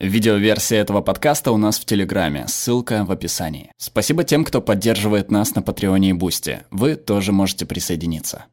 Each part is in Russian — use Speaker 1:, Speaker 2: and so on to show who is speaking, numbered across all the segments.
Speaker 1: Видеоверсия этого подкаста у нас в Телеграме, ссылка в описании. Спасибо тем, кто поддерживает нас на Патреоне и Бусте. Вы тоже можете присоединиться.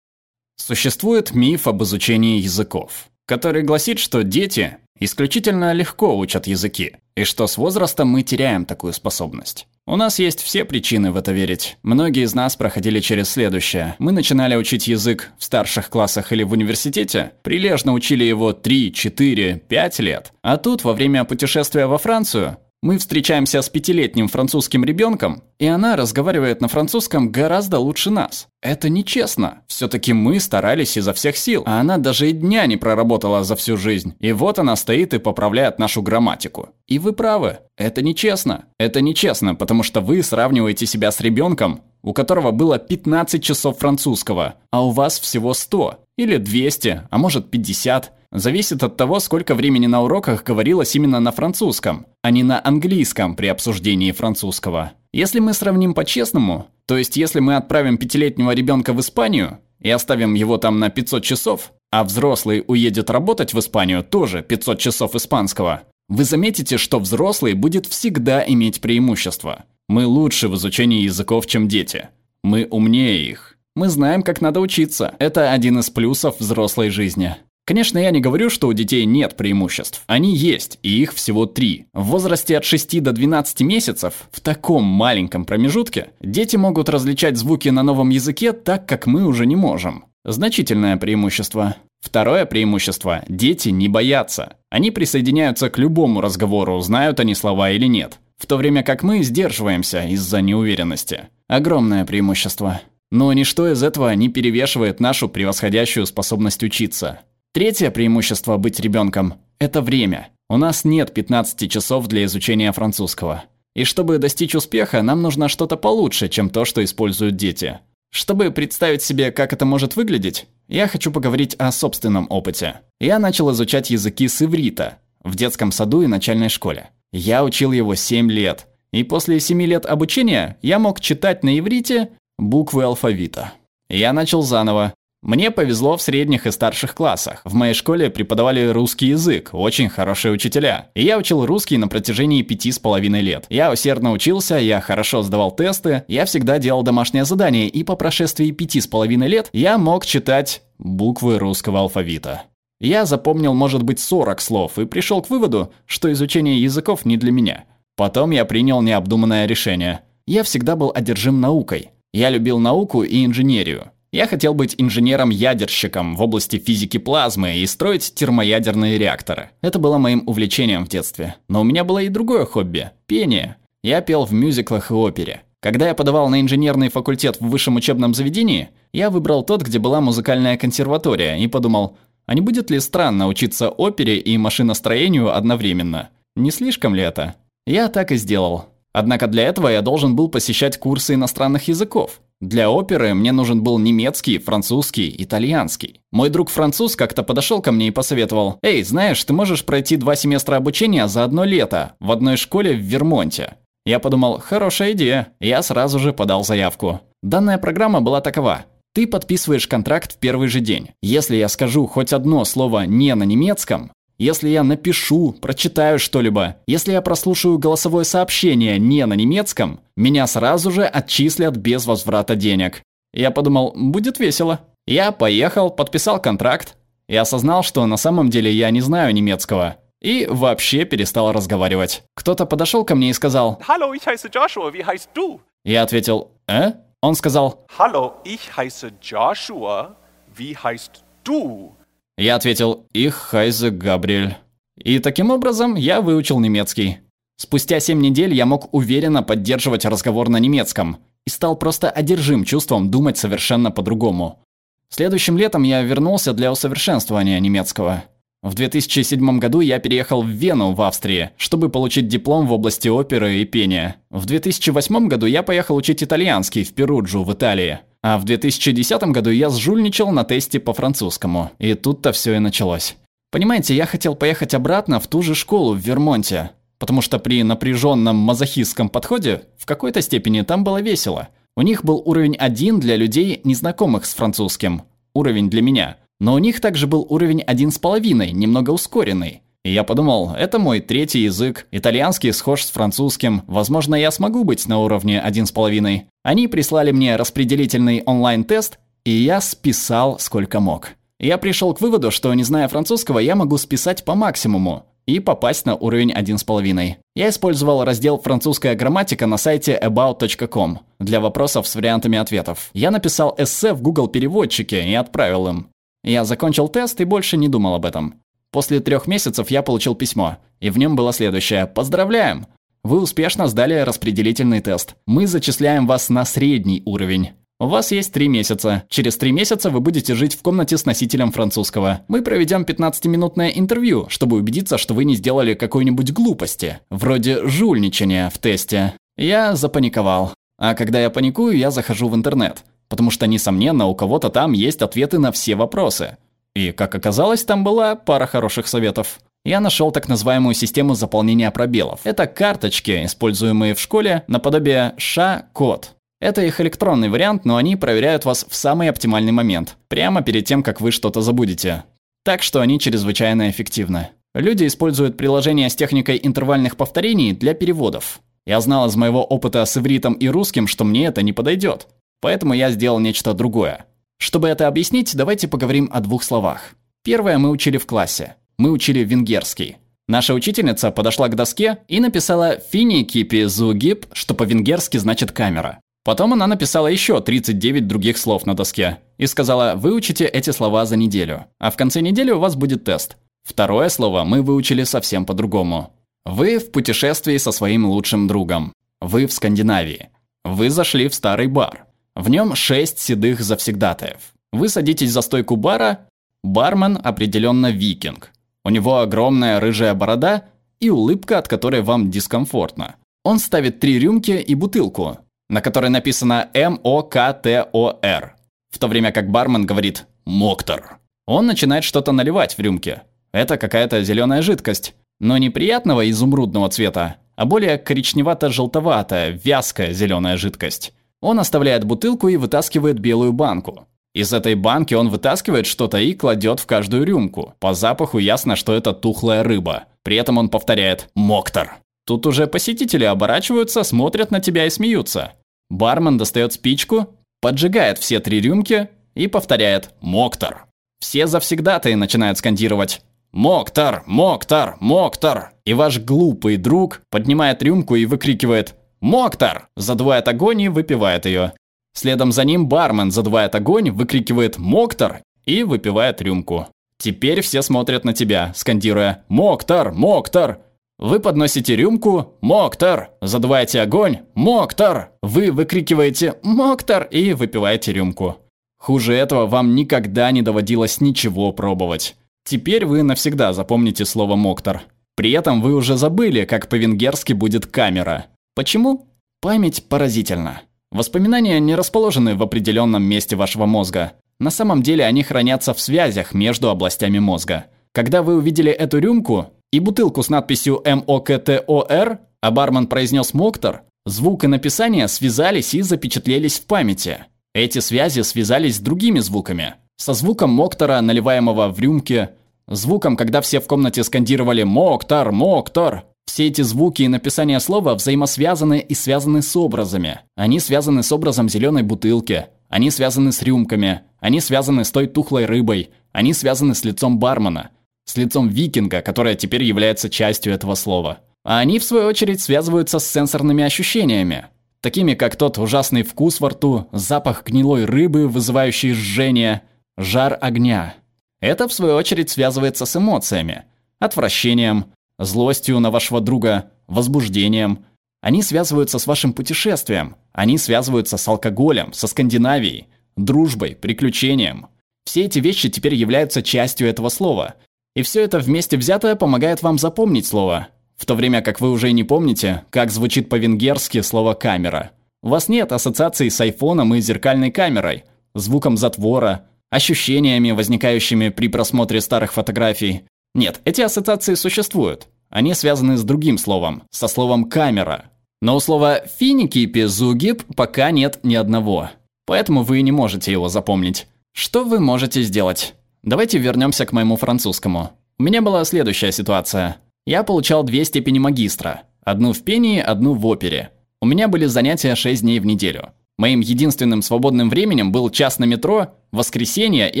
Speaker 1: Существует миф об изучении языков, который гласит, что дети исключительно легко учат языки, и что с возрастом мы теряем такую способность. У нас есть все причины в это верить. Многие из нас проходили через следующее. Мы начинали учить язык в старших классах или в университете, прилежно учили его 3, 4, 5 лет. А тут, во время путешествия во Францию, мы встречаемся с пятилетним французским ребенком, и она разговаривает на французском гораздо лучше нас. Это нечестно. все таки мы старались изо всех сил, а она даже и дня не проработала за всю жизнь. И вот она стоит и поправляет нашу грамматику. И вы правы. Это нечестно. Это нечестно, потому что вы сравниваете себя с ребенком, у которого было 15 часов французского, а у вас всего 100 или 200, а может 50. Зависит от того, сколько времени на уроках говорилось именно на французском, а не на английском при обсуждении французского. Если мы сравним по-честному, то есть если мы отправим пятилетнего ребенка в Испанию и оставим его там на 500 часов, а взрослый уедет работать в Испанию тоже 500 часов испанского, вы заметите, что взрослый будет всегда иметь преимущество. Мы лучше в изучении языков, чем дети. Мы умнее их. Мы знаем, как надо учиться. Это один из плюсов взрослой жизни. Конечно, я не говорю, что у детей нет преимуществ. Они есть, и их всего три. В возрасте от 6 до 12 месяцев, в таком маленьком промежутке, дети могут различать звуки на новом языке так, как мы уже не можем. Значительное преимущество. Второе преимущество – дети не боятся. Они присоединяются к любому разговору, знают они слова или нет. В то время как мы сдерживаемся из-за неуверенности. Огромное преимущество. Но ничто из этого не перевешивает нашу превосходящую способность учиться. Третье преимущество быть ребенком – это время. У нас нет 15 часов для изучения французского. И чтобы достичь успеха, нам нужно что-то получше, чем то, что используют дети. Чтобы представить себе, как это может выглядеть, я хочу поговорить о собственном опыте. Я начал изучать языки с иврита в детском саду и начальной школе. Я учил его 7 лет. И после 7 лет обучения я мог читать на иврите буквы алфавита. Я начал заново, мне повезло в средних и старших классах. В моей школе преподавали русский язык, очень хорошие учителя. И я учил русский на протяжении пяти с половиной лет. Я усердно учился, я хорошо сдавал тесты, я всегда делал домашнее задание, и по прошествии пяти с половиной лет я мог читать буквы русского алфавита. Я запомнил, может быть, 40 слов и пришел к выводу, что изучение языков не для меня. Потом я принял необдуманное решение. Я всегда был одержим наукой. Я любил науку и инженерию. Я хотел быть инженером-ядерщиком в области физики плазмы и строить термоядерные реакторы. Это было моим увлечением в детстве. Но у меня было и другое хобби – пение. Я пел в мюзиклах и опере. Когда я подавал на инженерный факультет в высшем учебном заведении, я выбрал тот, где была музыкальная консерватория, и подумал, а не будет ли странно учиться опере и машиностроению одновременно? Не слишком ли это? Я так и сделал. Однако для этого я должен был посещать курсы иностранных языков. Для оперы мне нужен был немецкий, французский, итальянский. Мой друг француз как-то подошел ко мне и посоветовал, «Эй, знаешь, ты можешь пройти два семестра обучения за одно лето в одной школе в Вермонте». Я подумал, хорошая идея. Я сразу же подал заявку. Данная программа была такова. Ты подписываешь контракт в первый же день. Если я скажу хоть одно слово не на немецком, если я напишу, прочитаю что-либо, если я прослушаю голосовое сообщение не на немецком, меня сразу же отчислят без возврата денег. Я подумал, будет весело. Я поехал, подписал контракт и осознал, что на самом деле я не знаю немецкого. И вообще перестал разговаривать. Кто-то подошел ко мне и сказал
Speaker 2: «Hallo, ich heiße Joshua, wie heißt du?»
Speaker 1: Я ответил «Э?» Он сказал
Speaker 2: «Hallo, ich heiße Joshua, wie heißt du?»
Speaker 1: Я ответил «Их Хайзе Габриэль». И таким образом я выучил немецкий. Спустя семь недель я мог уверенно поддерживать разговор на немецком и стал просто одержим чувством думать совершенно по-другому. Следующим летом я вернулся для усовершенствования немецкого. В 2007 году я переехал в Вену в Австрии, чтобы получить диплом в области оперы и пения. В 2008 году я поехал учить итальянский в Перуджу в Италии. А в 2010 году я сжульничал на тесте по французскому. И тут-то все и началось. Понимаете, я хотел поехать обратно в ту же школу в Вермонте. Потому что при напряженном мазохистском подходе в какой-то степени там было весело. У них был уровень 1 для людей, незнакомых с французским. Уровень для меня. Но у них также был уровень 1,5, немного ускоренный. И я подумал, это мой третий язык, итальянский схож с французским, возможно, я смогу быть на уровне 1,5. Они прислали мне распределительный онлайн-тест, и я списал сколько мог. Я пришел к выводу, что, не зная французского, я могу списать по максимуму и попасть на уровень 1,5. Я использовал раздел «Французская грамматика» на сайте about.com для вопросов с вариантами ответов. Я написал эссе в Google переводчике и отправил им. Я закончил тест и больше не думал об этом. После трех месяцев я получил письмо, и в нем было следующее «Поздравляем! Вы успешно сдали распределительный тест. Мы зачисляем вас на средний уровень. У вас есть три месяца. Через три месяца вы будете жить в комнате с носителем французского. Мы проведем 15-минутное интервью, чтобы убедиться, что вы не сделали какой-нибудь глупости, вроде жульничания в тесте. Я запаниковал. А когда я паникую, я захожу в интернет. Потому что, несомненно, у кого-то там есть ответы на все вопросы. И, как оказалось, там была пара хороших советов. Я нашел так называемую систему заполнения пробелов. Это карточки, используемые в школе, наподобие ша-код. Это их электронный вариант, но они проверяют вас в самый оптимальный момент, прямо перед тем, как вы что-то забудете. Так что они чрезвычайно эффективны. Люди используют приложение с техникой интервальных повторений для переводов. Я знал из моего опыта с ивритом и русским, что мне это не подойдет. Поэтому я сделал нечто другое. Чтобы это объяснить, давайте поговорим о двух словах. Первое мы учили в классе. Мы учили венгерский. Наша учительница подошла к доске и написала «фини кипи зугип», что по-венгерски значит «камера». Потом она написала еще 39 других слов на доске и сказала «выучите эти слова за неделю, а в конце недели у вас будет тест». Второе слово мы выучили совсем по-другому. Вы в путешествии со своим лучшим другом. Вы в Скандинавии. Вы зашли в старый бар. В нем шесть седых завсегдатаев. Вы садитесь за стойку бара. Бармен определенно викинг. У него огромная рыжая борода и улыбка, от которой вам дискомфортно. Он ставит три рюмки и бутылку, на которой написано М-О-К-Т-О-Р, в то время как бармен говорит «Моктор». Он начинает что-то наливать в рюмки. Это какая-то зеленая жидкость, но не приятного изумрудного цвета, а более коричневато-желтоватая, вязкая зеленая жидкость. Он оставляет бутылку и вытаскивает белую банку. Из этой банки он вытаскивает что-то и кладет в каждую рюмку. По запаху ясно, что это тухлая рыба. При этом он повторяет «Моктор». Тут уже посетители оборачиваются, смотрят на тебя и смеются. Бармен достает спичку, поджигает все три рюмки и повторяет «Моктор». Все завсегдатые начинают скандировать «Моктор! Моктор! Моктор!» И ваш глупый друг поднимает рюмку и выкрикивает «Моктор!» Задувает огонь и выпивает ее. Следом за ним бармен задувает огонь, выкрикивает «Моктор!» и выпивает рюмку. Теперь все смотрят на тебя, скандируя «Моктор! Моктор!» Вы подносите рюмку «Моктор!», задуваете огонь «Моктор!», вы выкрикиваете «Моктор!» и выпиваете рюмку. Хуже этого вам никогда не доводилось ничего пробовать. Теперь вы навсегда запомните слово «Моктор». При этом вы уже забыли, как по-венгерски будет «камера». Почему? Память поразительна. Воспоминания не расположены в определенном месте вашего мозга. На самом деле они хранятся в связях между областями мозга. Когда вы увидели эту рюмку, и бутылку с надписью МОКТОР, а бармен произнес «Моктор», звук и написание связались и запечатлелись в памяти. Эти связи связались с другими звуками. Со звуком Моктора, наливаемого в рюмке, звуком, когда все в комнате скандировали «Моктор! Моктор!». Все эти звуки и написание слова взаимосвязаны и связаны с образами. Они связаны с образом зеленой бутылки. Они связаны с рюмками. Они связаны с той тухлой рыбой. Они связаны с лицом бармена с лицом викинга, которое теперь является частью этого слова. А они, в свою очередь, связываются с сенсорными ощущениями, такими как тот ужасный вкус во рту, запах гнилой рыбы, вызывающий жжение, жар огня. Это, в свою очередь, связывается с эмоциями, отвращением, злостью на вашего друга, возбуждением. Они связываются с вашим путешествием, они связываются с алкоголем, со Скандинавией, дружбой, приключением. Все эти вещи теперь являются частью этого слова – и все это вместе взятое помогает вам запомнить слово, в то время как вы уже не помните, как звучит по-венгерски слово «камера». У вас нет ассоциаций с айфоном и зеркальной камерой, звуком затвора, ощущениями, возникающими при просмотре старых фотографий. Нет, эти ассоциации существуют. Они связаны с другим словом, со словом «камера». Но у слова «финикипи зугип» пока нет ни одного. Поэтому вы не можете его запомнить. Что вы можете сделать? Давайте вернемся к моему французскому. У меня была следующая ситуация. Я получал две степени магистра. Одну в пении, одну в опере. У меня были занятия 6 дней в неделю. Моим единственным свободным временем был час на метро, воскресенье и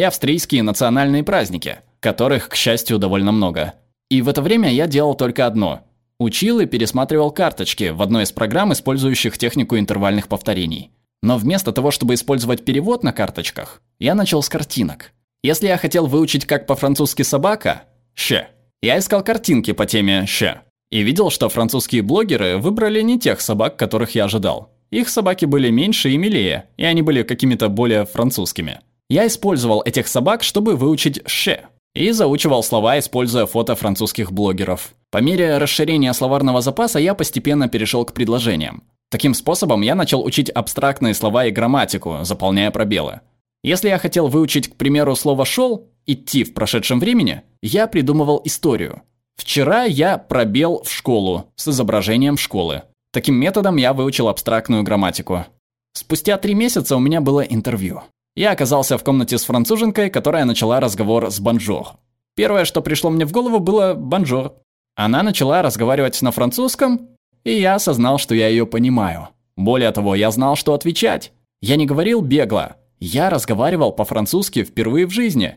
Speaker 1: австрийские национальные праздники, которых, к счастью, довольно много. И в это время я делал только одно. Учил и пересматривал карточки в одной из программ, использующих технику интервальных повторений. Но вместо того, чтобы использовать перевод на карточках, я начал с картинок. Если я хотел выучить, как по-французски собака – «ще», я искал картинки по теме «ще». И видел, что французские блогеры выбрали не тех собак, которых я ожидал. Их собаки были меньше и милее, и они были какими-то более французскими. Я использовал этих собак, чтобы выучить «ше», и заучивал слова, используя фото французских блогеров. По мере расширения словарного запаса я постепенно перешел к предложениям. Таким способом я начал учить абстрактные слова и грамматику, заполняя пробелы. Если я хотел выучить, к примеру, слово «шел», «идти» в прошедшем времени, я придумывал историю. Вчера я пробел в школу с изображением школы. Таким методом я выучил абстрактную грамматику. Спустя три месяца у меня было интервью. Я оказался в комнате с француженкой, которая начала разговор с «bonjour». Первое, что пришло мне в голову, было «bonjour». Она начала разговаривать на французском, и я осознал, что я ее понимаю. Более того, я знал, что отвечать. Я не говорил бегло. Я разговаривал по-французски впервые в жизни.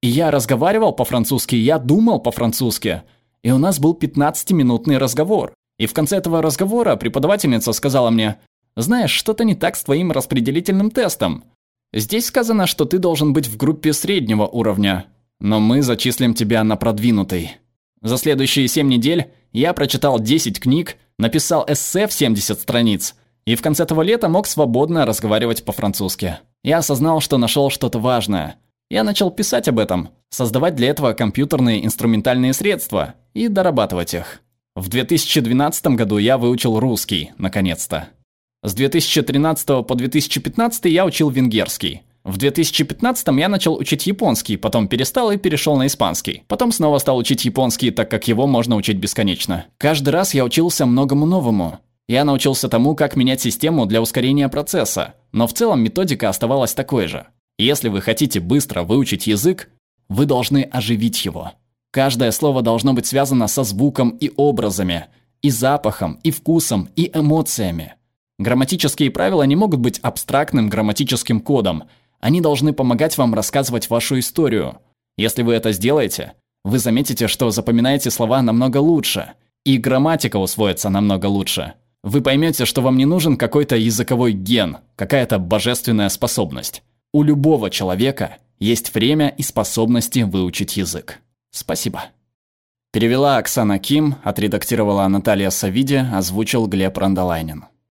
Speaker 1: И я разговаривал по-французски, я думал по-французски. И у нас был 15-минутный разговор. И в конце этого разговора преподавательница сказала мне, «Знаешь, что-то не так с твоим распределительным тестом. Здесь сказано, что ты должен быть в группе среднего уровня, но мы зачислим тебя на продвинутый». За следующие 7 недель я прочитал 10 книг, написал эссе в 70 страниц и в конце этого лета мог свободно разговаривать по-французски. Я осознал, что нашел что-то важное. Я начал писать об этом, создавать для этого компьютерные инструментальные средства и дорабатывать их. В 2012 году я выучил русский, наконец-то. С 2013 по 2015 я учил венгерский. В 2015 я начал учить японский, потом перестал и перешел на испанский. Потом снова стал учить японский, так как его можно учить бесконечно. Каждый раз я учился многому новому. Я научился тому, как менять систему для ускорения процесса, но в целом методика оставалась такой же. Если вы хотите быстро выучить язык, вы должны оживить его. Каждое слово должно быть связано со звуком и образами, и запахом, и вкусом, и эмоциями. Грамматические правила не могут быть абстрактным грамматическим кодом. Они должны помогать вам рассказывать вашу историю. Если вы это сделаете, вы заметите, что запоминаете слова намного лучше, и грамматика усвоится намного лучше вы поймете, что вам не нужен какой-то языковой ген, какая-то божественная способность. У любого человека есть время и способности выучить язык. Спасибо. Перевела Оксана Ким, отредактировала Наталья Савиди, озвучил Глеб Рандолайнин.